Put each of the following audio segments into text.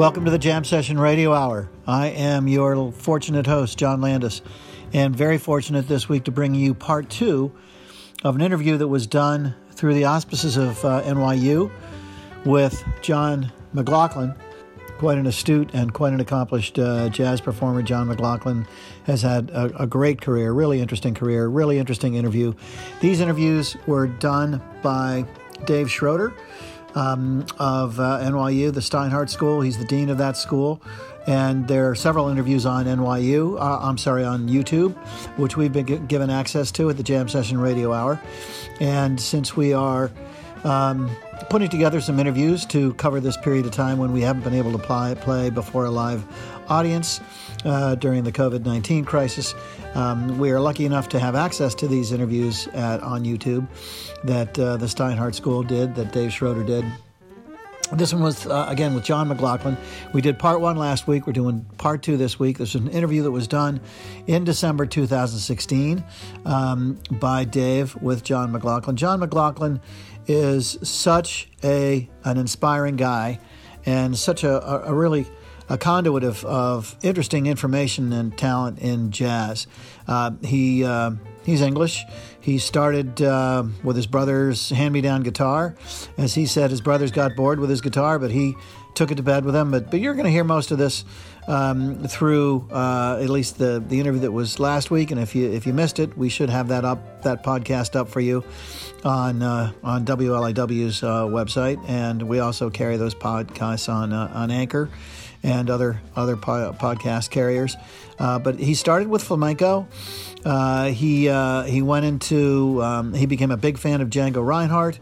Welcome to the Jam Session Radio Hour. I am your fortunate host, John Landis, and very fortunate this week to bring you part two of an interview that was done through the auspices of uh, NYU with John McLaughlin. Quite an astute and quite an accomplished uh, jazz performer. John McLaughlin has had a, a great career, really interesting career, really interesting interview. These interviews were done by Dave Schroeder um, of uh, NYU, the Steinhardt School. He's the dean of that school. And there are several interviews on NYU, uh, I'm sorry, on YouTube, which we've been g- given access to at the Jam Session Radio Hour. And since we are um, putting together some interviews to cover this period of time when we haven't been able to play, play before a live audience uh, during the COVID 19 crisis. Um, we are lucky enough to have access to these interviews at, on YouTube that uh, the Steinhardt School did, that Dave Schroeder did. This one was, uh, again, with John McLaughlin. We did part one last week. We're doing part two this week. This is an interview that was done in December 2016 um, by Dave with John McLaughlin. John McLaughlin is such a an inspiring guy and such a, a, a really a conduit of, of interesting information and talent in jazz. Uh, he uh, he's English. He started uh, with his brother's hand-me-down guitar. As he said, his brothers got bored with his guitar, but he took it to bed with him. But but you're going to hear most of this um, through uh, at least the the interview that was last week. And if you if you missed it, we should have that up that podcast up for you on uh, on WLIW's uh, website, and we also carry those podcasts on uh, on Anchor and other other po- podcast carriers. Uh, but he started with flamenco. Uh, he uh, he went into um, he became a big fan of Django Reinhardt,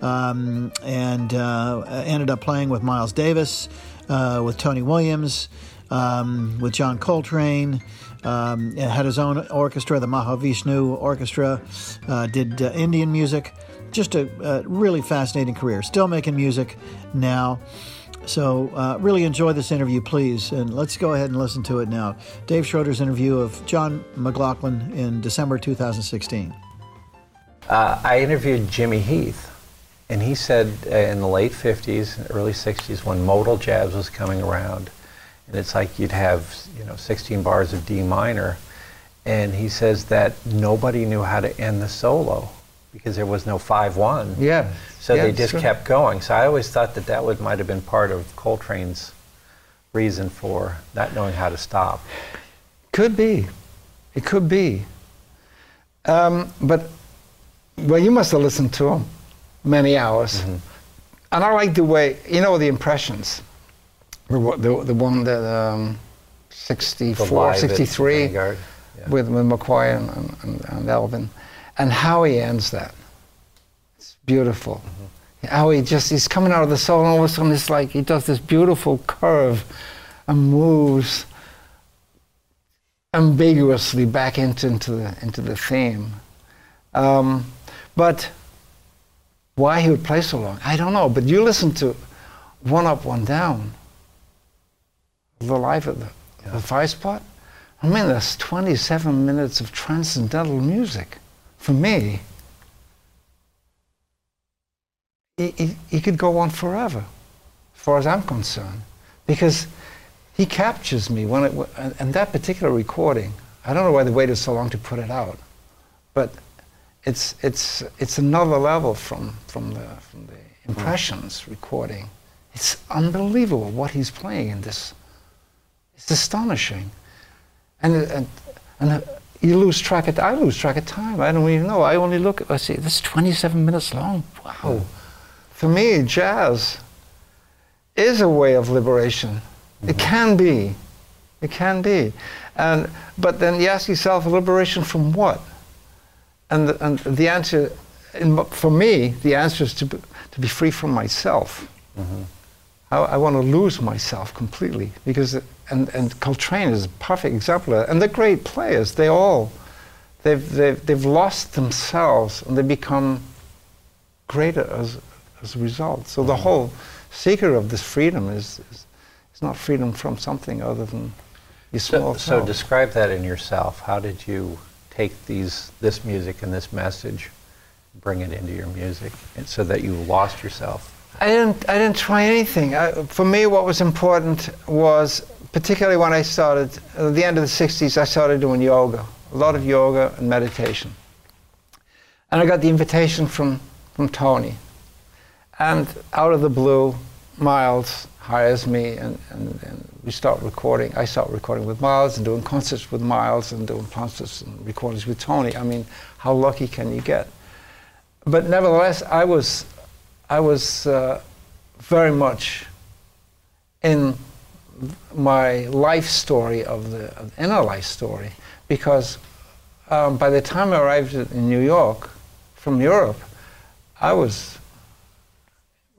um, and uh, ended up playing with Miles Davis, uh, with Tony Williams, um, with John Coltrane. Um, had his own orchestra, the Mahavishnu Orchestra. Uh, did Indian music. Just a, a really fascinating career. Still making music now. So, uh, really enjoy this interview, please. And let's go ahead and listen to it now. Dave Schroeder's interview of John McLaughlin in December 2016. Uh, I interviewed Jimmy Heath, and he said uh, in the late 50s, early 60s, when modal jazz was coming around, and it's like you'd have, you know, 16 bars of D minor, and he says that nobody knew how to end the solo because there was no 5-1. Yeah. So yeah, they just sure. kept going. So I always thought that that would might have been part of Coltrane's reason for not knowing how to stop. Could be. It could be. Um, but, well, you must have listened to him many hours. Mm-hmm. And I like the way, you know, the impressions. The, the, the one that um, 64, live at 63 Yeah. with, with McCoy and, and, and Elvin. And how he ends that. It's beautiful. Mm-hmm. How he just, he's coming out of the solo and all of a sudden it's like he does this beautiful curve and moves ambiguously back into, into, the, into the theme. Um, but why he would play so long, I don't know. But you listen to One Up, One Down, the life of the, the five spot. I mean, that's 27 minutes of transcendental music. For me, he, he, could go on forever, as far as I'm concerned, because he captures me when it, and- and that particular recording. I don't know why they waited so long to put it out, but it's it's it's another level from from the from the hmm. impressions recording. It's unbelievable what he's playing in this. It's astonishing, and and and you lose track of. I lose track of time. I don't even know. I only look. I see this is 27 minutes long. Wow. For me, jazz is a way of liberation. It mm-hmm. can be. It can be. And, but then you ask yourself, liberation from what? And the, and the answer, in, for me, the answer is to be, to be free from myself. Mm-hmm. I, I want to lose myself completely because, and, and Coltrane is a perfect example of that. And they're great players. They all, they've, they've, they've lost themselves and they become greater as, as a result. So the mm-hmm. whole secret of this freedom is, is, not freedom from something other than your small So, so describe that in yourself. How did you take these this music and this message, bring it into your music, and so that you lost yourself? I didn't. I didn't try anything. I, for me, what was important was, particularly when I started at the end of the '60s, I started doing yoga, a lot of yoga and meditation. And I got the invitation from from Tony, and out of the blue, Miles hires me, and, and, and we start recording. I start recording with Miles and doing concerts with Miles and doing concerts and recordings with Tony. I mean, how lucky can you get? But nevertheless, I was I was uh, very much in my life story of the, of inner life story because um, by the time I arrived in New York from Europe, I was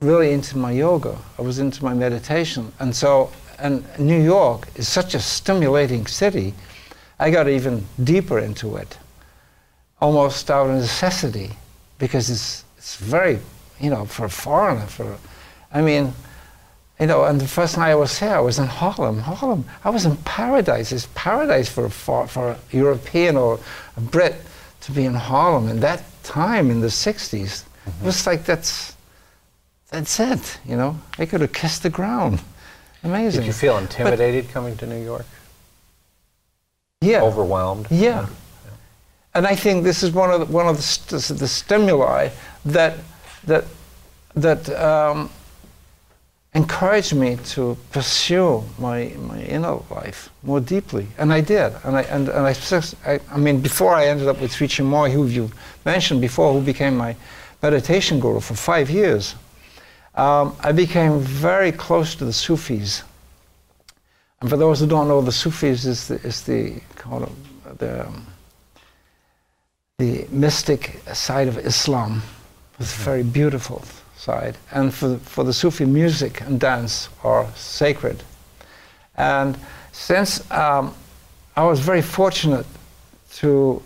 really into my yoga. I was into my meditation. And so, and New York is such a stimulating city, I got even deeper into it, almost out of necessity, because it's, it's very you know, for a foreigner, for, I mean, you know, and the first night I was here, I was in Harlem. Harlem, I was in paradise. It's paradise for, for, for a European or a Brit to be in Harlem. In that time, in the 60s, mm-hmm. it was like that's, that's it, you know. I could have kissed the ground. Amazing. Did you feel intimidated but, coming to New York? Yeah. Overwhelmed? Yeah. yeah. And I think this is one of the, one of the, st- the stimuli that that that um, encouraged me to pursue my, my inner life more deeply, and I did. And I and, and I, I, I mean, before I ended up with Sri Chinmoy, who you mentioned before, who became my meditation guru for five years, um, I became very close to the Sufis. And for those who don't know, the Sufis is the, is the the, the mystic side of Islam it's a very beautiful side. And for, for the Sufi music and dance are sacred. And since um, I was very fortunate to,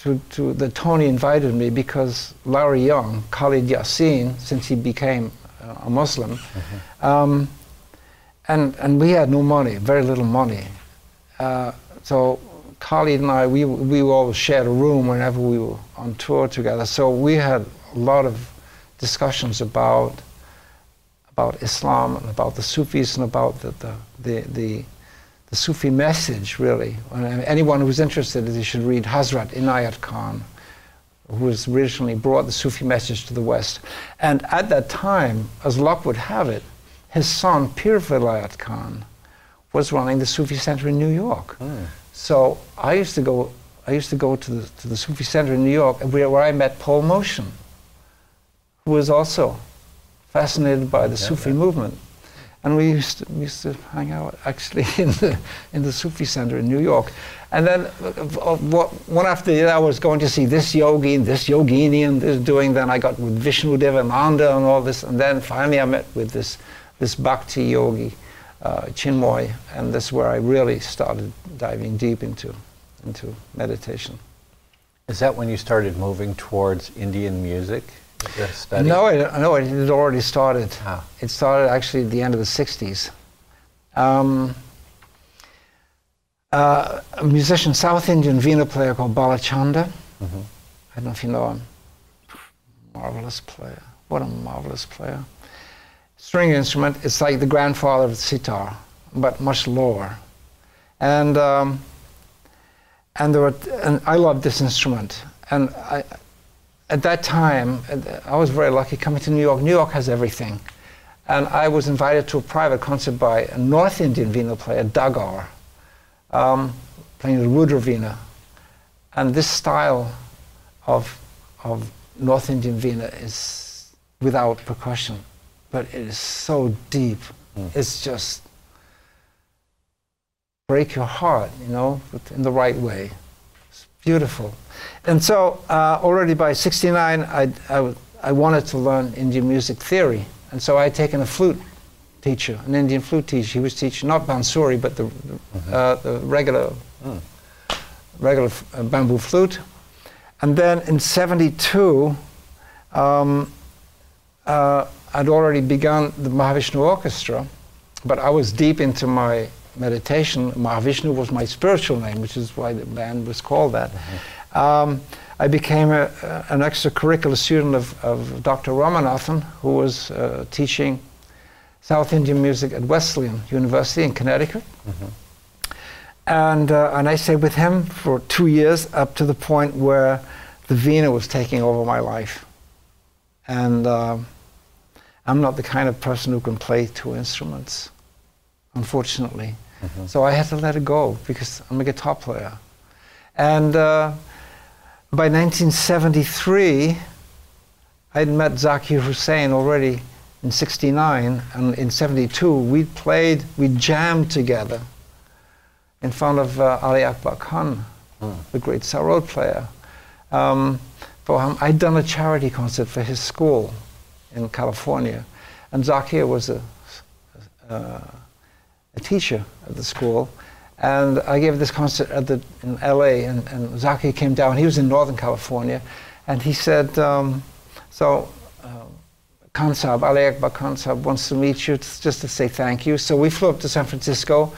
to, to that Tony invited me because Larry Young, Khalid Yasin, since he became uh, a Muslim, mm-hmm. um, and, and we had no money, very little money. Uh, so Khalid and I, we, we all shared a room whenever we were on tour together. So we had a lot of discussions about about Islam and about the Sufis and about the the, the, the, the Sufi message, really. Anyone who's interested, they should read Hazrat Inayat Khan, who was originally brought the Sufi message to the West. And at that time, as luck would have it, his son, Pir Vilayat Khan, was running the Sufi Center in New York. Mm. So I used to go I used to go to the, to the Sufi Center in New York, where, where I met Paul Motian who was also fascinated by the yeah, Sufi yeah. movement. And we used, to, we used to hang out actually in the, in the Sufi Center in New York. And then uh, one after the other, I was going to see this yogi and this yogini and this doing. Then I got with Vishnu Devananda and all this. And then finally I met with this, this bhakti yogi, uh, Chinmoy. And this is where I really started diving deep into, into meditation. Is that when you started moving towards Indian music? No, it, no, it had already started. Ah. It started actually at the end of the 60s. Um, uh, a musician, South Indian Veena player called Balachander. Mm-hmm. I don't know if you know him. Marvelous player. What a marvelous player. String instrument, it's like the grandfather of the sitar, but much lower. And, um, and, there were, and I loved this instrument. And I, at that time, I was very lucky coming to New York. New York has everything. And I was invited to a private concert by a North Indian Veena player, Dagar, um, playing the Rudra Veena. And this style of, of North Indian Veena is without percussion, but it is so deep. Mm. It's just break your heart, you know, in the right way. It's beautiful. And so uh, already by 69, I, I, I, wanted to learn Indian music theory. And so I had taken a flute teacher, an Indian flute teacher. He was teaching not bansuri, but the, mm-hmm. uh, the regular, mm. regular uh, bamboo flute. And then in 72, um, uh, I'd already begun the Mahavishnu Orchestra, but I was deep into my meditation. Mahavishnu was my spiritual name, which is why the band was called that. Mm-hmm. Um, I became a, an extracurricular student of, of Dr. Ramanathan, who was uh, teaching South Indian music at Wesleyan University in Connecticut. Mm-hmm. And, uh, and I stayed with him for two years up to the point where the Veena was taking over my life. And uh, I'm not the kind of person who can play two instruments, unfortunately. Mm-hmm. So I had to let it go because I'm a guitar player. And uh, by 1973, I'd met Zakir Hussain already in 69 and in 72 we played we jammed together in front of uh, ali akbar khan mm. the great sarod player um, for him i'd done a charity concert for his school in california and zakir was a, uh, a teacher at the school and i gave this concert at the, in la and, and zakir came down he was in northern california and he said um, so Khan Sahib, Ali Akbar Khan Sahib wants to meet you just to say thank you. So we flew up to San Francisco,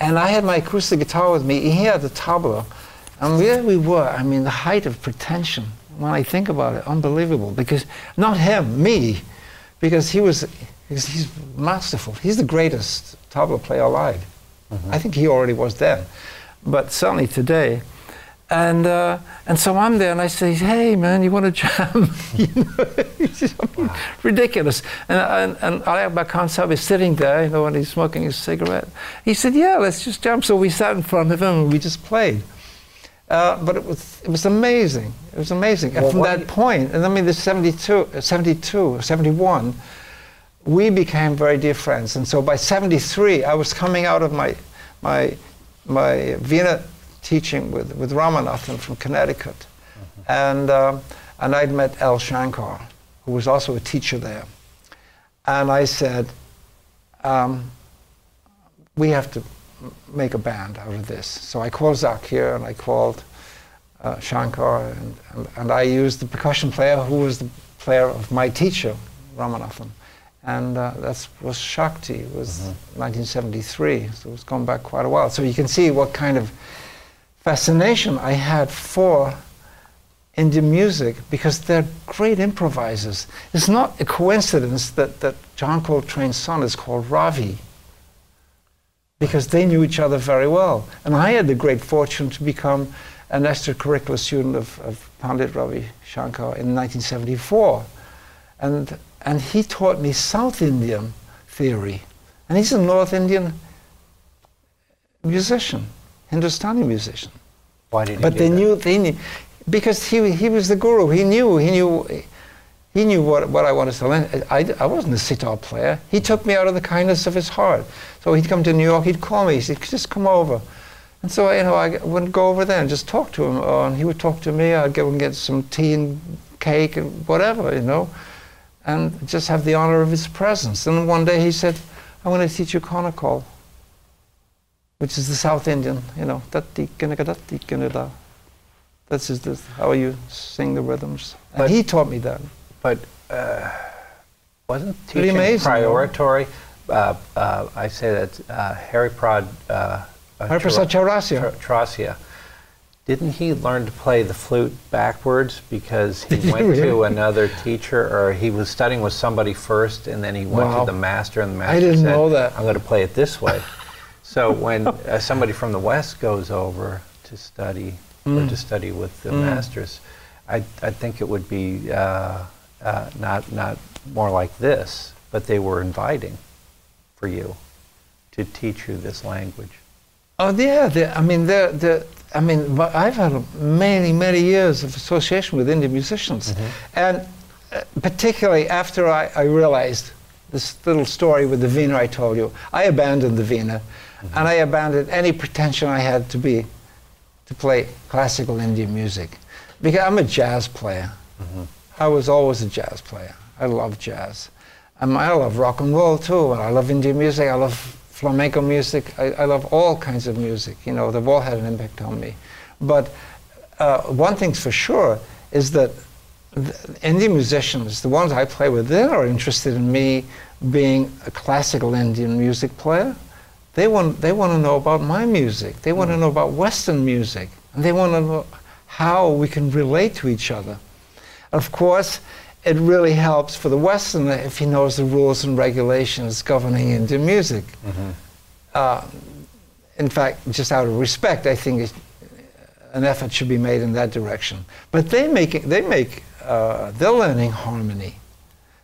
and I had my acoustic guitar with me. He had the tabla. And there we were, I mean, the height of pretension. When I think about it, unbelievable. Because, not him, me, because he was, because he's masterful. He's the greatest tabla player alive. Mm-hmm. I think he already was then. But certainly today, and, uh, and so I'm there and I say, hey man, you want to jam? you know, wow. ridiculous. And, and, and Ali Akbar Khan Sahib is sitting there, you know, and he's smoking his cigarette. He said, yeah, let's just jam. So we sat in front of him and we just played. Uh, but it was, it was amazing. It was amazing. Well, and from that point, and I mean, the 72, 72, 71, we became very dear friends. And so by 73, I was coming out of my, my, my Veena teaching with, with Ramanathan from Connecticut. Mm-hmm. And, uh, and I'd met L. Shankar, who was also a teacher there. And I said, um, we have to make a band out of this. So I called Zakir and I called uh, Shankar and, and, and, I used the percussion player who was the player of my teacher, Ramanathan. And uh, that was Shakti, was mm-hmm. 1973, so it's gone back quite a while. So you can see what kind of fascination I had for Indian music because they're great improvisers. It's not a coincidence that, that John Coltrane's son is called Ravi because they knew each other very well. And I had the great fortune to become an extracurricular student of, of Pandit Ravi Shankar in 1974. And, and he taught me South Indian theory. And he's a North Indian musician. Hindustani musician. Why did he But they that? knew they knew because he he was the guru. He knew he knew he knew what, what I wanted to learn. I, I wasn't a sitar player. He took me out of the kindness of his heart. So he'd come to New York. He'd call me. He said, "Just come over." And so you know I would go over there and just talk to him, uh, and he would talk to me. I'd go and get some tea and cake and whatever, you know, and just have the honor of his presence. And one day he said, "I want to teach you Konnakol." which is the South Indian, you know, that's just this, how you sing the rhythms. And but, he taught me that. But uh, wasn't teaching amazing, prioritory? Uh, uh, I say that uh, Hariprad uh, Hariprasad Chaurasia. Didn't he learn to play the flute backwards because he went really? to another teacher, or he was studying with somebody first, and then he went wow. to the master, and the master I didn't said, know that. "I'm going to play it this way." So when uh, somebody from the West goes over to study mm. or to study with the mm. masters, I, I think it would be uh, uh, not not more like this, but they were inviting for you to teach you this language. Oh yeah, I mean they're, they're, I mean I've had many many years of association with Indian musicians, mm-hmm. and uh, particularly after I, I realized this little story with the Veena I told you, I abandoned the Veena Mm-hmm. And I abandoned any pretension I had to be, to play classical Indian music. Because I'm a jazz player. Mm-hmm. I was always a jazz player. I love jazz. Um, I love rock and roll too, and I love Indian music. I love flamenco music. I, I love all kinds of music. You know, they've all had an impact on me. But uh, one thing's for sure is that Indian musicians, the ones I play with, they're interested in me being a classical Indian music player. They want, they want to know about my music. They want to know about Western music. And they want to know how we can relate to each other. Of course, it really helps for the Westerner if he knows the rules and regulations governing Indian music. Mm-hmm. Uh, in fact, just out of respect, I think it, an effort should be made in that direction. But they make, they make uh, they're learning harmony.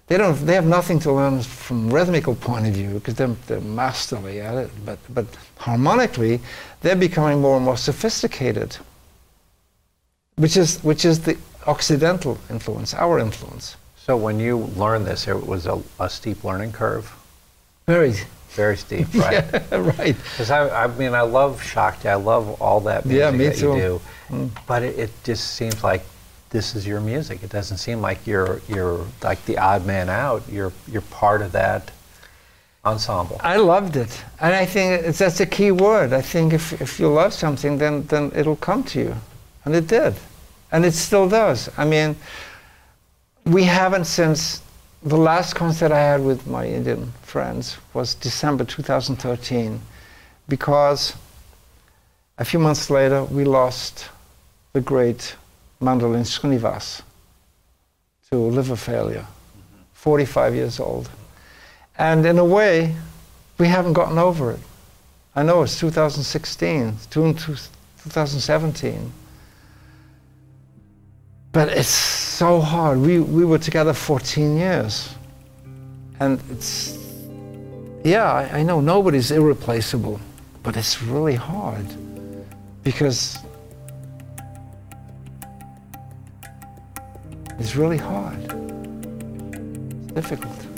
They, don't, they have nothing to learn from rhythmical point of view because they're, they're masterly at it, but, but harmonically, they're becoming more and more sophisticated, which is, which is the Occidental influence, our influence. So when you learned this, it was a, a steep learning curve? Very. Very steep, right? yeah, right. Because I, I mean, I love Shakti. I love all that music yeah, me that too. you do. Mm. But it, it just seems like this is your music. It doesn't seem like you're you're like the odd man out. You're you're part of that ensemble. I loved it, and I think it's, that's a key word. I think if if you love something, then then it'll come to you, and it did, and it still does. I mean, we haven't since the last concert I had with my Indian friends was December 2013, because a few months later we lost the great Mandolin Srinivas to liver failure, 45 years old. And in a way, we haven't gotten over it. I know it's 2016, June 2017. But it's so hard. We, we were together 14 years. And it's, yeah, I, I know nobody's irreplaceable, but it's really hard because It's really hard. It's difficult.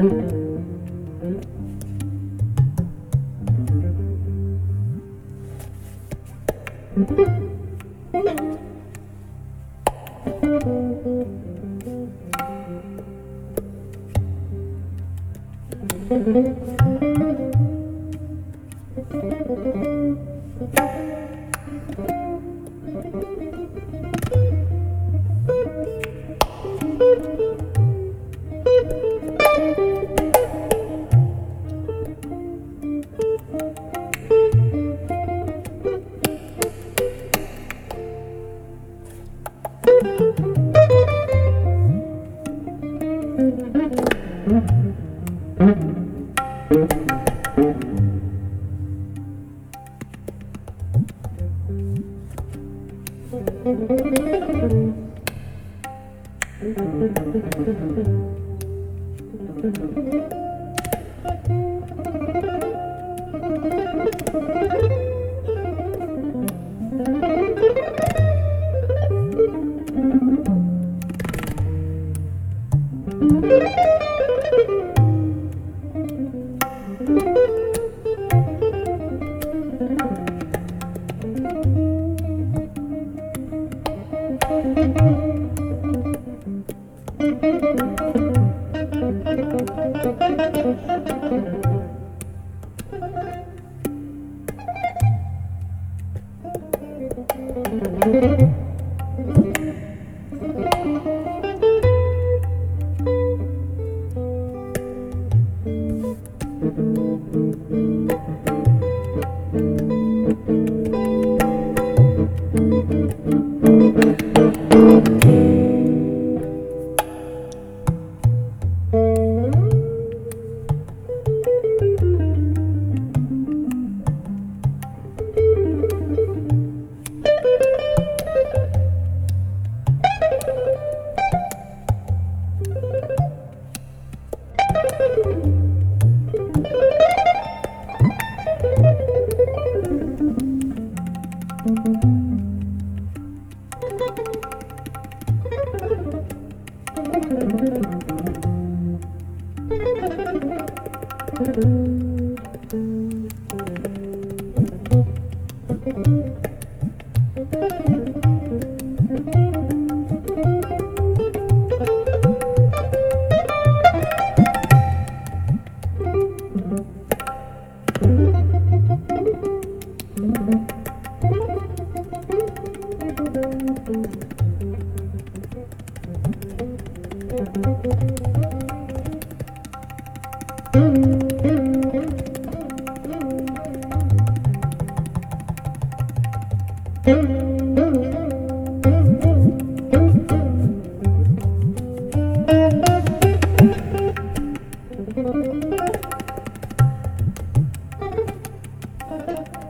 Mm-hmm.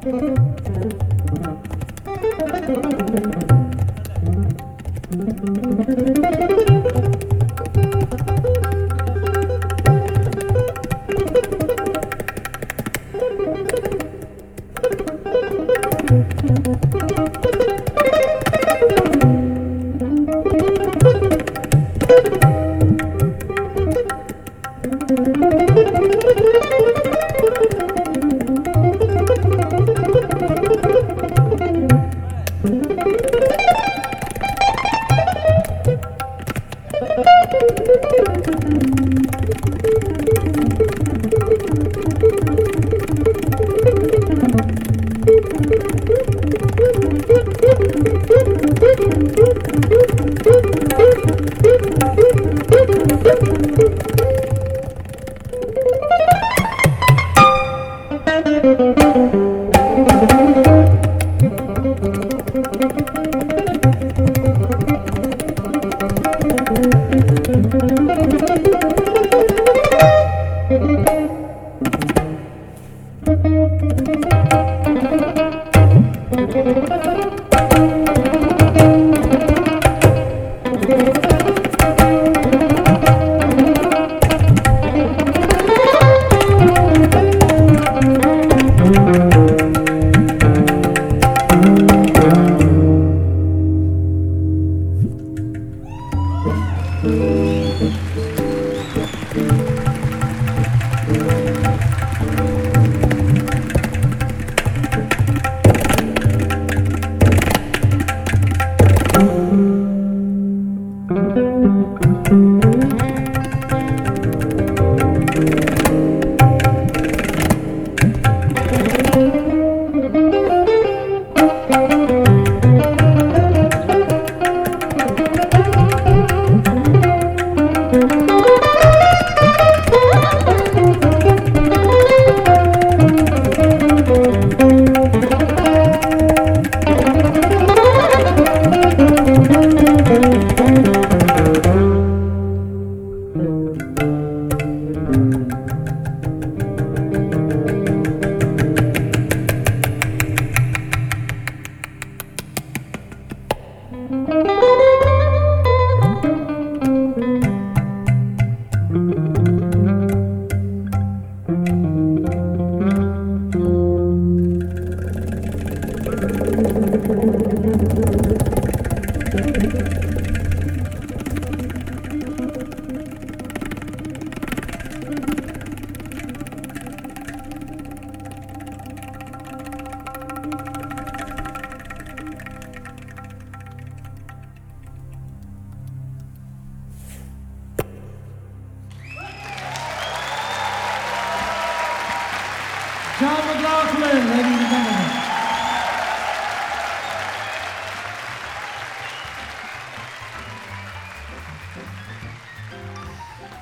Thank you.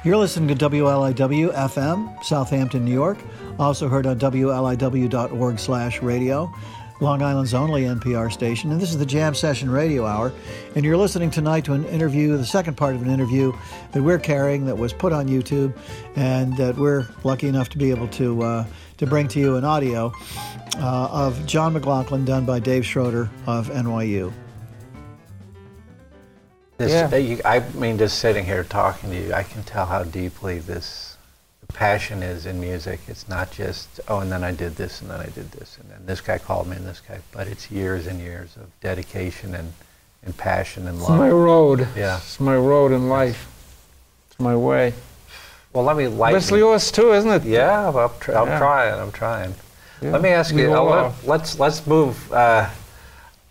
You're listening to WLIW FM, Southampton, New York. Also heard on WLIW.org slash radio, Long Island's only NPR station. And this is the Jam Session Radio Hour. And you're listening tonight to an interview, the second part of an interview that we're carrying that was put on YouTube and that we're lucky enough to be able to, uh, to bring to you an audio uh, of John McLaughlin done by Dave Schroeder of NYU. This, Yeah. you- I mean, just sitting here talking to you, I can tell how deeply this passion is in music. It's not just, oh, and then I did this, and then I did this, and then this guy called me, and this guy, but it's years and years of dedication and, and passion and love. It's my road. Yeah. It's my road in life. It's my way. Well, let me But lighten. it's yours too, isn't it? Yeah, I'm, tr- I'm Yeah. trying. I'm trying. Yeah, Let me ask you. uh, let, let's let's move. Uh,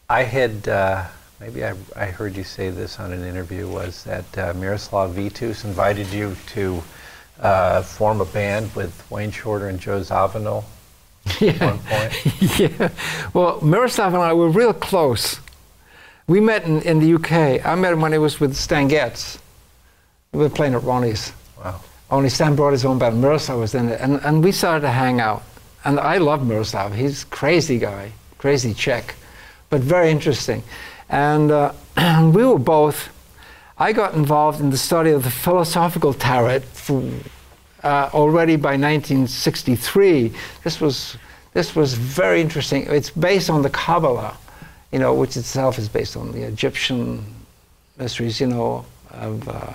I had uh, maybe I, I heard you say this on an interview was that uh, Miroslav Vitous invited you to uh, form a band with Wayne Shorter and Joe Zawinul at Yeah. one point. yeah. Well, Miroslav and I were real close. We met in, in the UK. I met him when he was with Stan Getz. We were playing at Ronnie's. Wow. Only Stan brought his own band. Miroslav was in it. And, and we started to hang out. And I love Miroslav. He's a crazy guy, crazy Czech, but very interesting. And uh, we were both, I got involved in the study of the philosophical tarot uh, already by 1963. This was, this was very interesting. It's based on the Kabbalah, you know, which itself is based on the Egyptian mysteries, you know, of uh,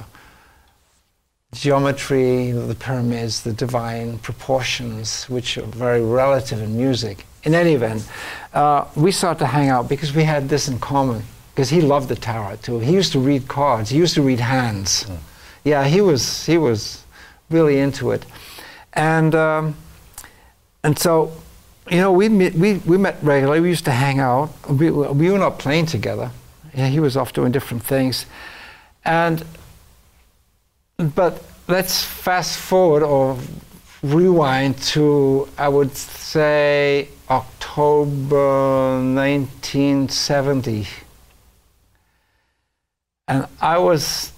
geometry, the pyramids, the divine proportions, which are very relative in music. In any event, uh, we started to hang out because we had this in common. Because he loved the tarot too. He used to read cards. He used to read hands. Yeah, he was he was really into it, and um, and so, you know, we met, we we met regularly. We used to hang out. We, we were not playing together. Yeah, he was off doing different things, and but let's fast forward or rewind to, I would say, October 1970. And I was,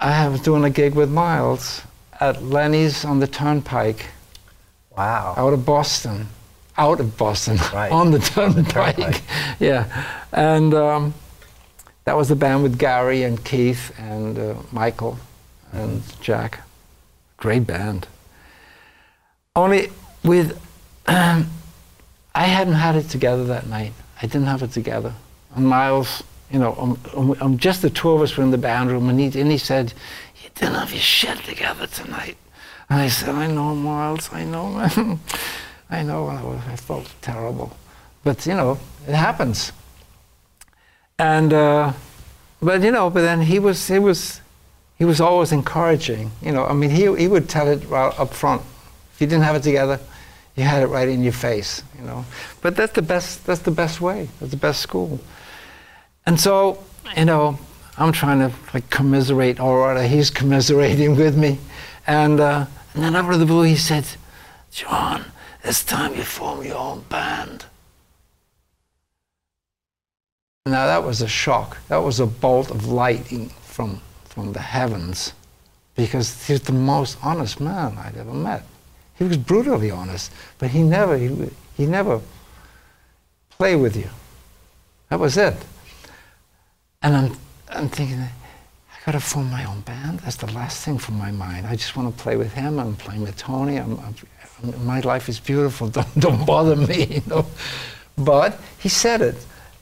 I was doing a gig with Miles at Lenny's on the Turnpike Wow. out of Boston, out of Boston, Right. on the On the turnpike. turnpike. yeah, and um, that was the band with Gary and Keith and uh, Michael and. Jack. Great band. Only with, um, I hadn't had it together that night. I didn't have it together. And Miles, you know, um, um, just the two of us were in the band room, and he, and he said, "You didn't have your shit together tonight." And I said, I know, Miles, I know. I know, I, was, I felt terrible. But, you know, it happens. And, uh, but, you know, but then he was, he was, he was always encouraging. You know, I mean, he, he would tell it right up front. If you didn't have it together, you had it right in your face, you know. But that's the best, that's the best way. That's the best school. And so, you know, I'm trying to like commiserate, or rather, he's commiserating with me. And, uh, and then out of the blue, he said, John, it's time you form your own band. Now, that was a shock. That was a bolt of lightning from, from the heavens because he's the most honest man I'd ever met. He was brutally honest, but he never, he, he never played with you. That was it. And I'm, I'm thinking, I gotta form my own band. That's the last thing from my mind. I just want to play with him. I'm playing with Tony. I'm, I'm, my life is beautiful. Don't, don't bother me, you know. But he said it,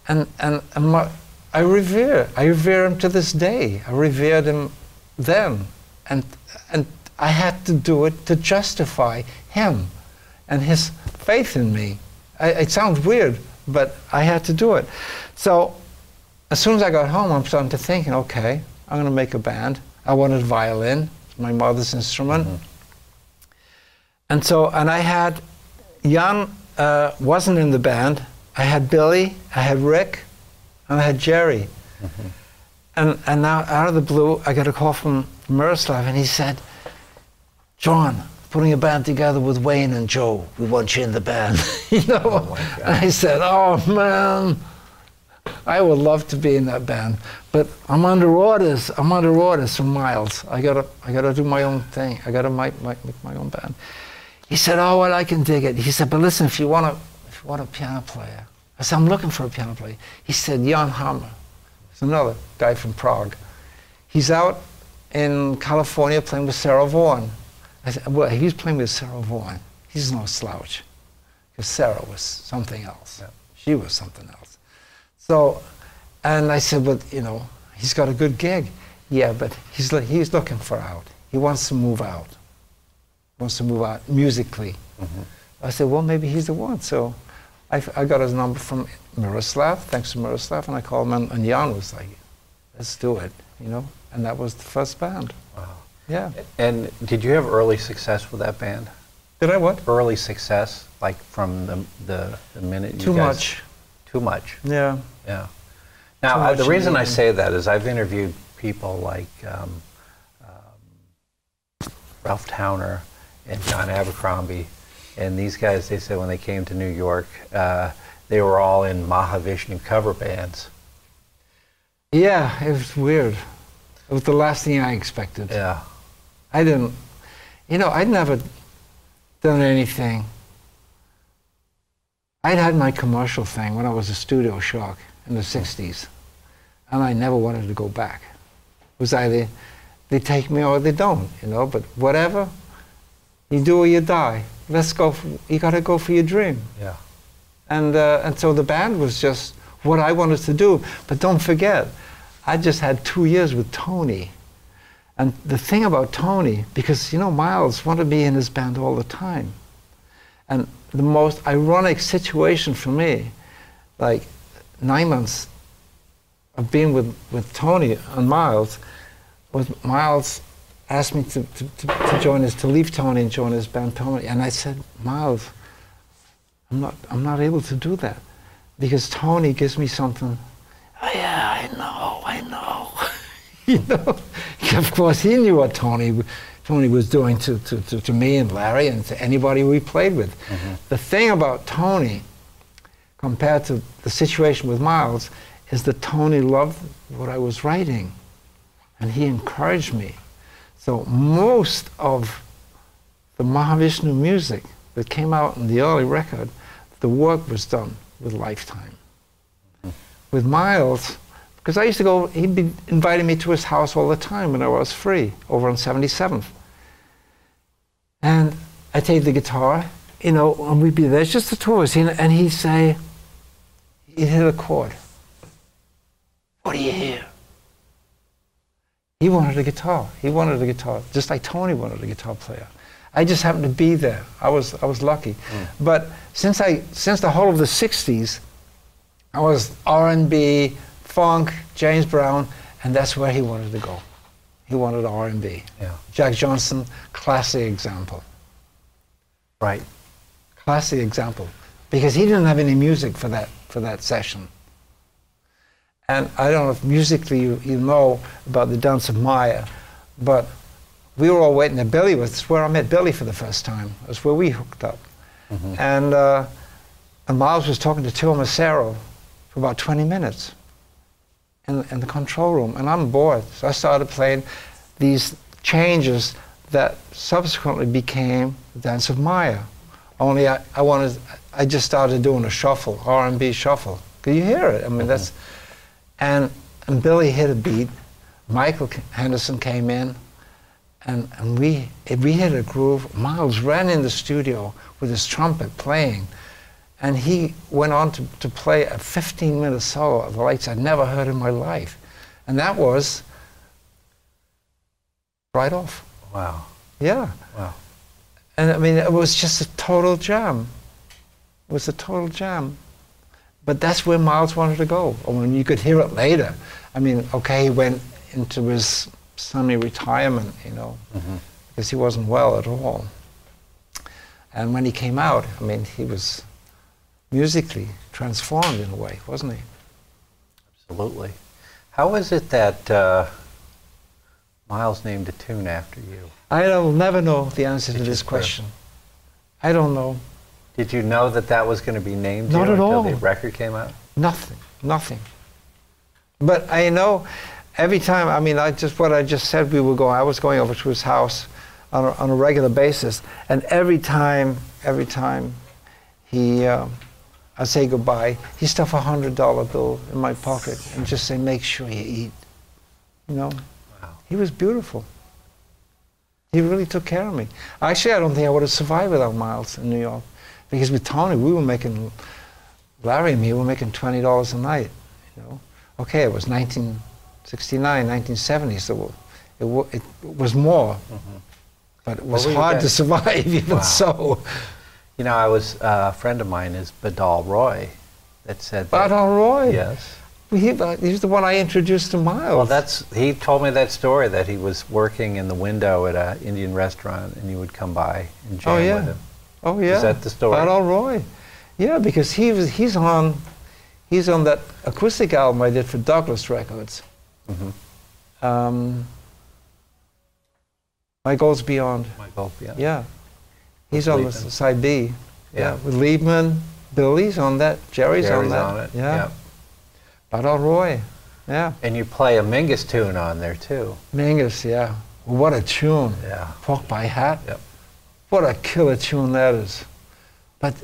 and and, and my, I revere. I revere him to this day. I revered him then, and and I had to do it to justify him and his faith in me. I, it sounds weird, but I had to do it. So as soon as I got home, I'm starting to thinking, okay, I'm going to make a band. I wanted violin, my mother's instrument. Mm-hmm. And so, and I had, Jan uh, wasn't in the band. I had Billy, I had Rick, and I had Jerry. Mm-hmm. And, and now, out of the blue, I got a call from Miroslav, and he said, John, putting a band together with Wayne and Joe. We want you in the band. you know? Oh and I said, oh, man. I would love to be in that band, but I'm under orders. I'm under orders from Miles. I gotta, I gotta do my own thing. I gotta make, make, make my own band. He said, "Oh well, I can dig it." He said, "But listen, if you want a, if you want a piano player," I said, "I'm looking for a piano player." He said, "Jan Hammer." It's another guy from Prague. He's out in California playing with Sarah Vaughan. I said, "Well, he's playing with Sarah Vaughan. He's no slouch." Because Sarah was something else. Yeah. She was something else. So, and I said, "But you know, he's got a good gig." Yeah, but he's he's looking for out. He wants to move out He wants to move out musically. Mm-hmm. I said, well, maybe he's the one. So I, I got his number from Miroslav, thanks to Miroslav, and I called him, and, and Jan was like, let's do it, you know? And that was the first band. Wow. Yeah. And did you have early success with that band? Did I what? Early success, like from the, the, the minute you Too guys, much. Too much. Yeah. Yeah. Now, uh, the reason I say that is I've interviewed people like um, um, Ralph Towner, and John Abercrombie. And these guys, they said when they came to New York, uh, they were all in Mahavishnu cover bands. Yeah, it was weird. It was the last thing I expected. Yeah. I didn't, you know, I'd never done anything. I'd had my commercial thing when I was a studio shark in the 60s, and I never wanted to go back. It was either they take me or they don't, you know, but whatever, you do or you die. Let's go. For, you got to go for your dream. Yeah. And uh, and so the band was just what I wanted to do. But don't forget, I just had two years with Tony. And the thing about Tony, because you know Miles wanted me in his band all the time, and the most ironic situation for me, like nine months of being with, with Tony and Miles, was Miles asked me to, to, to, to, join his, to leave Tony and join his band Tony. And I said, Miles, I'm not, I'm not able to do that because Tony gives me something. Oh, yeah, I know, I know. you know, of course, he knew what Tony, Tony was doing to, to, to, to me and Larry and to anybody we played with. Mm-hmm. The thing about Tony, compared to the situation with Miles, is that Tony loved what I was writing, and he encouraged me. So most of the Mahavishnu music that came out in the early record, the work was done with Lifetime. Mm-hmm. With Miles, because I used to go, he'd be inviting me to his house all the time when I was free, over on 77th. And I'd take the guitar, you know, and we'd be there, it's just the two of us, and he'd say, he'd hit a chord. What do you hear? He wanted a guitar. He wanted a guitar, just like Tony wanted a guitar player. I just happened to be there. I was, I was lucky. Mm. But since, I, since the whole of the 60s, I was R&B, funk, James Brown, and that's where he wanted to go. He wanted R&B. Yeah. Jack Johnson, classic example. Right. Classic example. Because he didn't have any music for that, for that session. And I don't know if musically you, you know about the dance of Maya, but we were all waiting there. Billy was where I met Billy for the first time. That's where we hooked up. Mm-hmm. And, uh, and Miles was talking to Teo Macero for about 20 minutes in, in the control room. And I'm bored. So I started playing these changes that subsequently became Dance of Maya. Only I, I wanted, I just started doing a shuffle, R&B shuffle. Can you hear it? I mean, mm-hmm. that's and, and Billy hit a beat. Michael Henderson came in, and, and we, we hit a groove. Miles ran in the studio with his trumpet playing, and he went on to, to play a 15 minute solo of the lights I'd never heard in my life. And that was right off. Wow. Yeah. Wow. And I mean, it was just a total jam. It was a total jam. But that's where Miles wanted to go. I mean, you could hear it later. I mean, okay, he went into his semi-retirement, you know, Mm-hmm. because he wasn't well at all. And when he came out, I mean, he was musically transformed in a way, wasn't he? Absolutely. How is it that uh, Miles named a tune after you? I will never know the answer to this question. I don't know. Did you know that that was going to be named Not you at until all. the record came out? Nothing, nothing. But I know every time, I mean, I just, what I just said, we were going, I was going over to his house on a, on a regular basis, and every time, every time he, um, I say goodbye, he stuff a hundred dollar bill in my pocket and just say, make sure you eat. You know, Wow. he was beautiful. He really took care of me. Actually, I don't think I would have survived without Miles in New York. Because with Tony, we were making, Larry and me were making $20 a night. You know? Okay, it was 1969, 1970, so it, it was more. But it was hard to survive, even Wow. so. You know, I was uh, a friend of mine is Badal Roy that said that. All right. Yes. He, uh, he's the one I introduced to Miles. Well, that's he told me that story that he was working in the window at an Indian restaurant and you would come by and jam Oh, yeah. with him. Oh yeah. Is that the story? Badal Roy. Yeah, because he was he's on he's on that acoustic album I did for Douglas Records. Mhm. Um, My Goals Beyond. Michael, yeah. Yeah. He's on the Liebman. s- side B. Yeah. With Liebman, Billy's on that, Jerry's, on that. on it, Yeah. yeah. Badal Roy. Yeah. And you play a Mingus tune on there too. Mingus, yeah. What a tune. Yeah. Pork Pie Hat. Yep. What a killer tune that is. But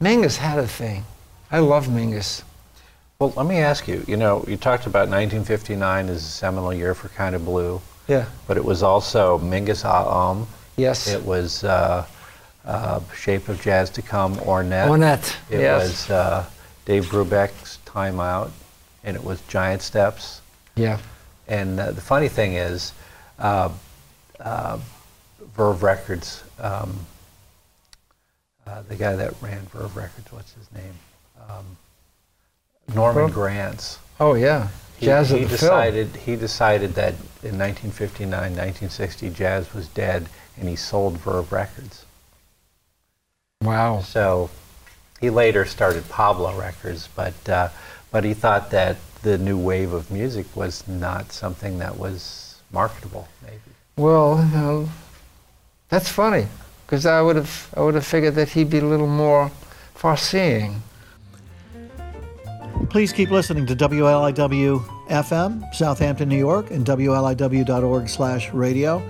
Mingus had a thing. I love Mingus. Well, let me ask you. You know, you talked about 1959 as a seminal year for Kind of Blue, Yeah. but it was also Mingus Alm. Yes. It was uh, uh, Shape of Jazz to Come, Ornette. Ornette. It yes. was uh, Dave Brubeck's Time Out, and it was Giant Steps. Yeah. And uh, the funny thing is, uh, uh, Verve Records, um, uh, the guy that ran Verve Records, what's his name? Um, Norman Verve? Granz. Oh yeah. He, Jazz he decided he decided that in 1959, 1960, jazz was dead, and he sold Verve Records. Film. Wow. So he later started Pablo Records, but uh, but he thought that the new wave of music was not something that was marketable. Maybe. Well, um, that's funny, because I would have I would have figured that he'd be a little more far-seeing. Please keep listening to WLIW FM, Southampton, New York, and WLIW.org slash radio,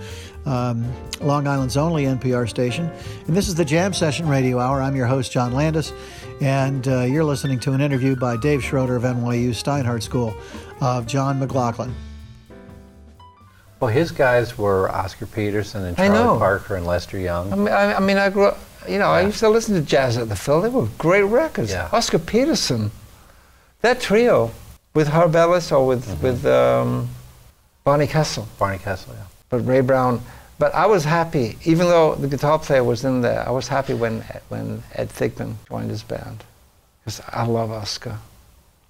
um, Long Island's only NPR station. And this is the Jam Session Radio Hour. I'm your host, John Landis, and uh, you're listening to an interview by Dave Schroeder of NYU Steinhardt School of John McLaughlin. Well, his guys were Oscar Peterson and I Charlie. Parker and Lester Young. I mean, I, I mean, I grew up. You know, I used to listen to jazz at the Phil. They were great records. Yeah. Oscar Peterson, that trio with Herb Ellis or with Mm-hmm. with um, Bonnie Kessel. Barney Kessel, yeah. But Ray Brown. But I was happy, even though the guitar player was in there. I was happy when when Ed Thigpen joined his band, because I love Oscar.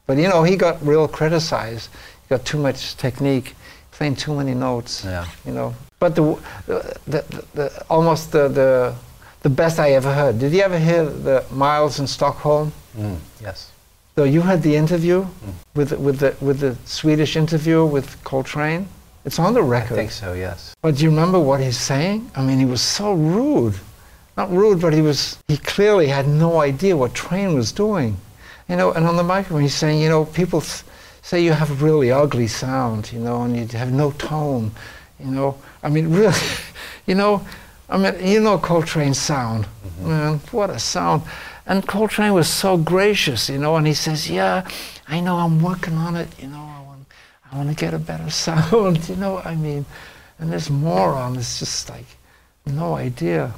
But you know, he got real criticized. He got too much technique, playing too many notes. Yeah. You know. But the the, the, the almost the, the the best I ever heard. Did you ever hear the Miles in Stockholm? Mm, yes. So you had the interview with with the with the Swedish interviewer with Coltrane. It's on the record. I think so. Yes. But do you remember what he's saying? I mean, he was so rude. Not rude, but he was, he clearly had no idea what Train was doing. You know, and on the microphone he's saying, you know, people say you have a really ugly sound, you know, and you have no tone, you know. I mean, really, you know, I mean, you know Coltrane's sound. Mm-hmm. Man, what a sound. And Coltrane was so gracious, you know, and he says, yeah, I know I'm working on it, you know, I want, to get a better sound, you know, what I mean, and this moron is just like, no idea.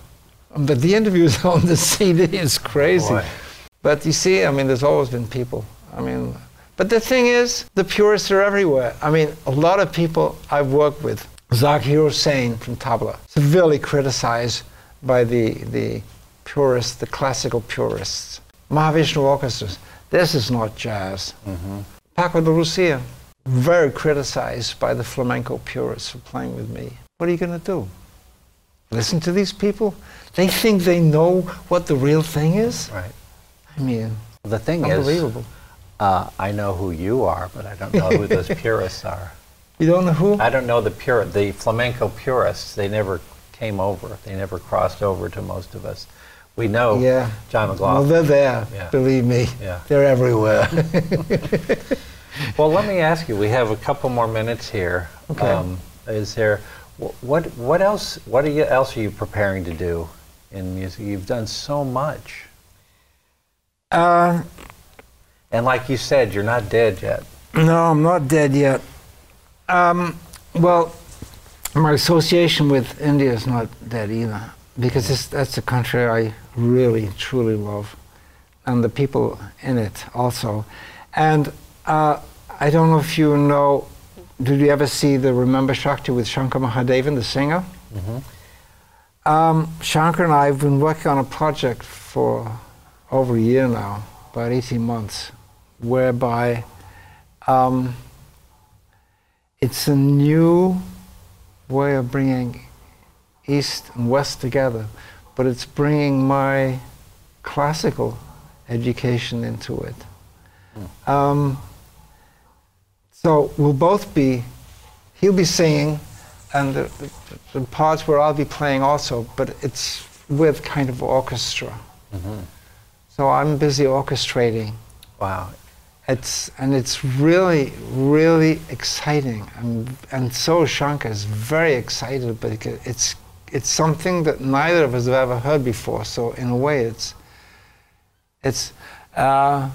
Um, But the interviews on the CD is crazy. Boy. But you see, I mean, there's always been people. I mean, but the thing is, the purists are everywhere. I mean, a lot of people I've worked with, Zakir Hussain from Tabla, severely criticized by the, the purists, the classical purists. Mahavishnu orchestras, this is not jazz. Mm-hmm. Paco de Lucia, very criticized by the flamenco purists for playing with me. What are you going to do? Listen to these people? They think they know what the real thing is? Right. I mean, The thing unbelievable. is, uh, I know who you are, but I don't know who those purists are. you don't know who? I don't know the pure, the flamenco purists. They never came over. They never crossed over to most of us. We know yeah. John McLaughlin. Well, they're there, Yeah. believe me. Yeah. They're everywhere. Well, let me ask you. We have a couple more minutes here. Okay. is there what what else what are you, else are you preparing to do in music? You've done so much, uh, and like you said, you're not dead yet. no, I'm not dead yet. Um, well, my association with India is not dead either, because it's, that's a country I really, truly love, and the people in it also. And uh, I don't know if you know, did you ever see the Remember Shakti with Shankar Mahadevan, the singer? Um, Shankar and I have been working on a project for over a year now, about 18 months, whereby um, it's a new way of bringing East and West together, but it's bringing my classical education into it. Um, so we'll both be, he'll be singing, and the, the, the parts where I'll be playing also, but it's with kind of orchestra. So I'm busy orchestrating. Wow. It's and it's really, really exciting, and and so Shankar is very excited. But it, it's it's something that neither of us have ever heard before. So in a way, it's it's. Uh,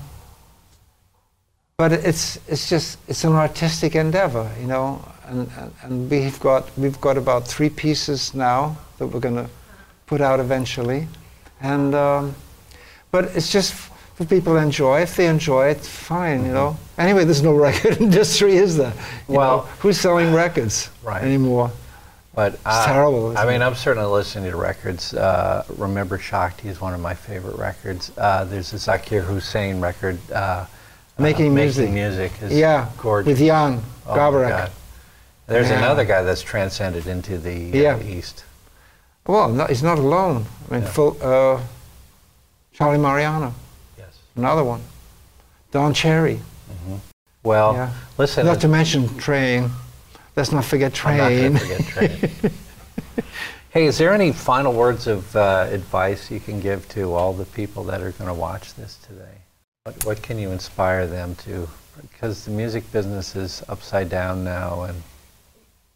but it's it's just it's an artistic endeavor, you know, and, and, and we've got we've got about three pieces now that we're going to put out eventually, and um, but it's just for people to enjoy. If they enjoy it, fine, you know. Anyway, there's no record industry, is there? You Well- know, who's selling records Right. anymore? But uh, terrible, I mean, it? I'm certainly listening to records. Uh, Remember Shakti is one of my favorite records. Uh, there's a Zakir Hussain record. Uh, Making uh, music. Making music is Yeah, gorgeous. with Jan Oh There's Yeah. another guy that's transcended into the Yeah. uh, East. Well, no, he's not alone. I mean, Yeah. full, uh, Charlie Mariano, Yes. another one. Don Cherry. Well, yeah. listen. Not to mention Train. Let's not forget I'm not Train. forget Train. hey, is there any final words of uh, advice you can give to all the people that are going to watch this today? What, what can you inspire them to? Because the music business is upside down now, and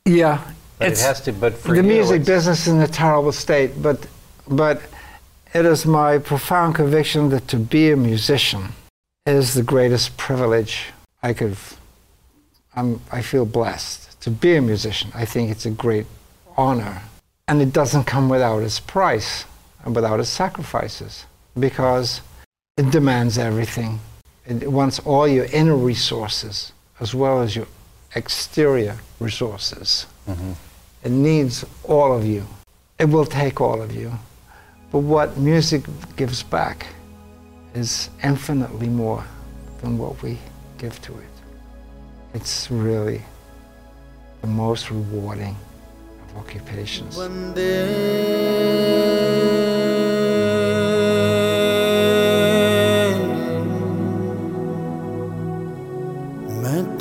yeah, but it has to. But for the you, music business is in a terrible state. But, but it is my profound conviction that to be a musician is the greatest privilege I could. I'm, I feel blessed to be a musician. I think it's a great honor, and it doesn't come without its price and without its sacrifices, because it demands everything. It wants all your inner resources as well as your exterior resources. Mhm. It needs all of you. It will take all of you. But what music gives back is infinitely more than what we give to it. It's really the most rewarding of occupations.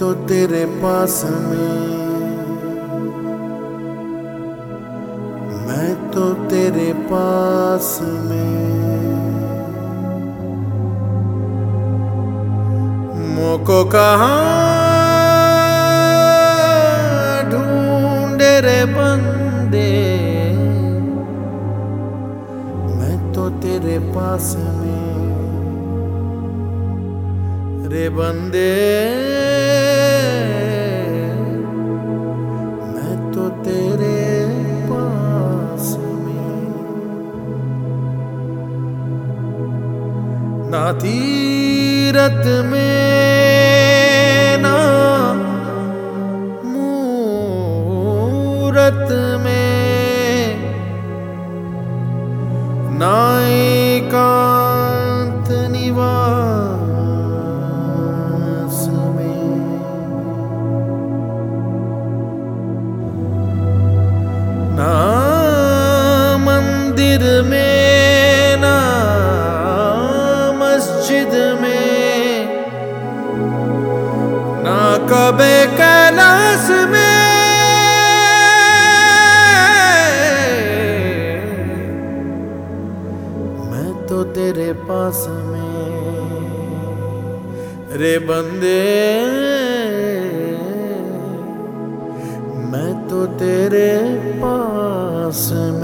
तो तेरे पास में। मैं तो तेरे पास में। मोको कहाँ ढूंढे रे बंदे। मैं तो तेरे पास में। रे बंदे। ीरथ में तेरे बंदे मैं तो तेरे पास में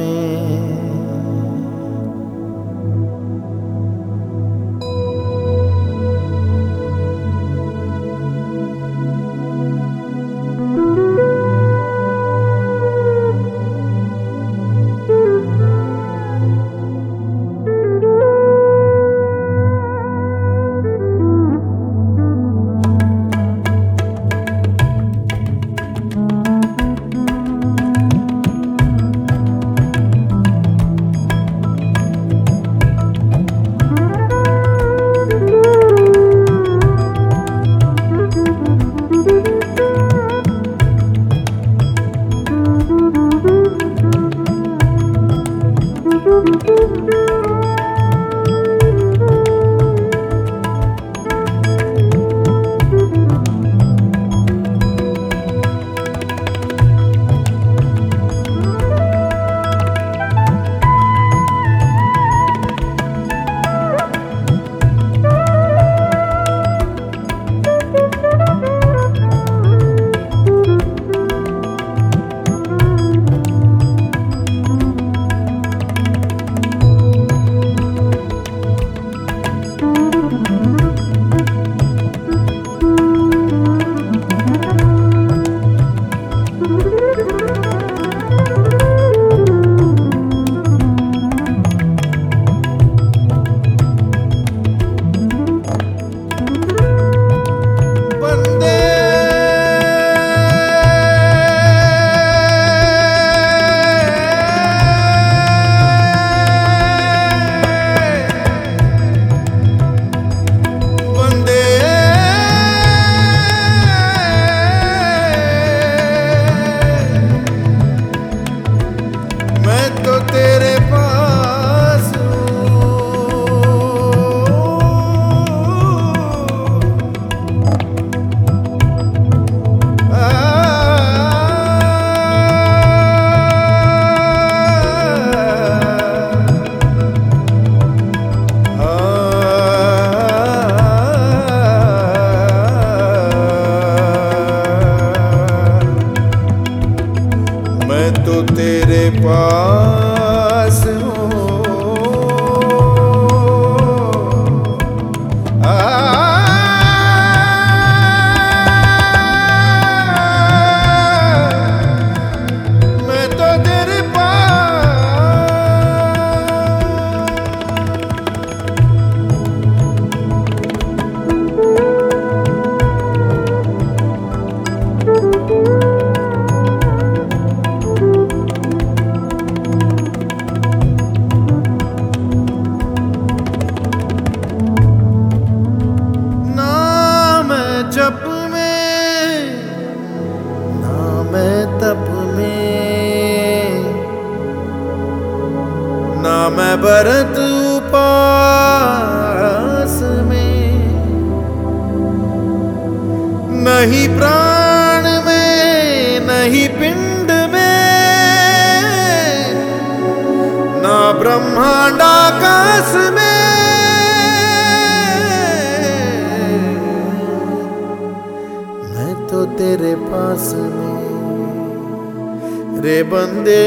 रे बंदे,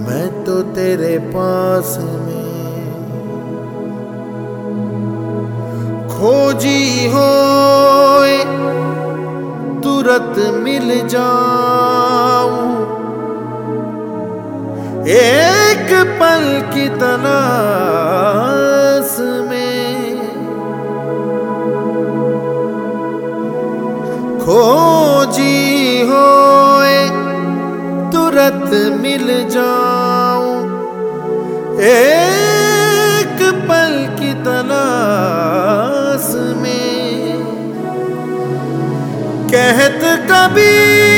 मैं तो तेरे पास में। खोजी हो तुरंत मिल जाऊँ। एक पल की तना खोजी होए तुरंत मिल जाऊँ। एक पल की तलाश में कहत कबीर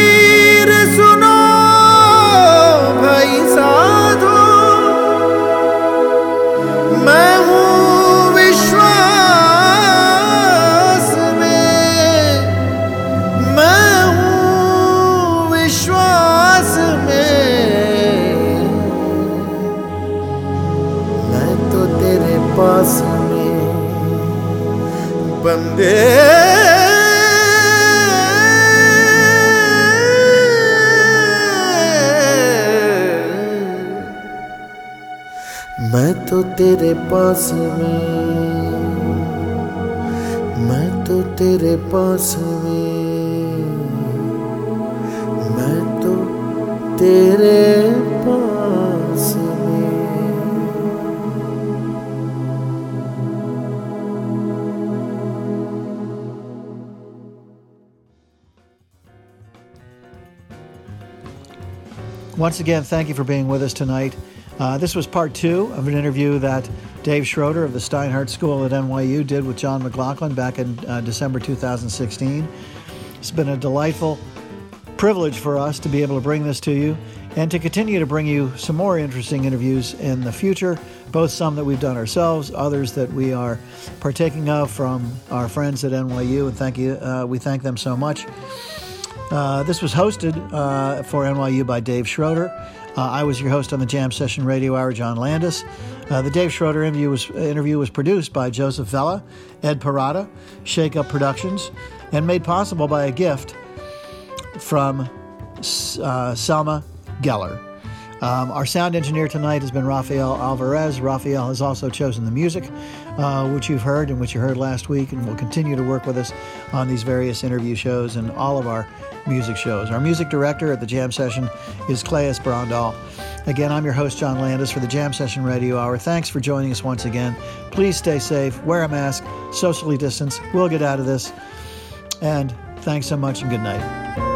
मैं तो तेरे पास में मैं तो तेरे पास में मैं तो तेरे Once again, thank you for being with us tonight. Uh, this was part two of an interview that Dave Schroeder of the Steinhardt School at NYU did with John McLaughlin back in uh, December 2016. It's been a delightful privilege for us to be able to bring this to you and to continue to bring you some more interesting interviews in the future, both some that we've done ourselves, others that we are partaking of from our friends at NYU, and thank you. Uh, we thank them so much. Uh, this was hosted uh, for NYU by Dave Schroeder. Uh, I was your host on the Jam Session Radio Hour, John Landis. Uh, the Dave Schroeder interview was, interview was produced by Joseph Vella, Ed Parada, Shake Up Productions, and made possible by a gift from uh, Selma Geller. Um, our sound engineer tonight has been Rafael Alvarez. Rafael has also chosen the music, uh, which you've heard and which you heard last week, and will continue to work with us on these various interview shows and all of our music shows. Our music director at the Jam Session is Clayus Brondal. Again, I'm your host, John Landis, for the Jam Session Radio Hour. Thanks for joining us once again. Please stay safe, wear a mask, socially distance. We'll get out of this. And thanks so much, and good night.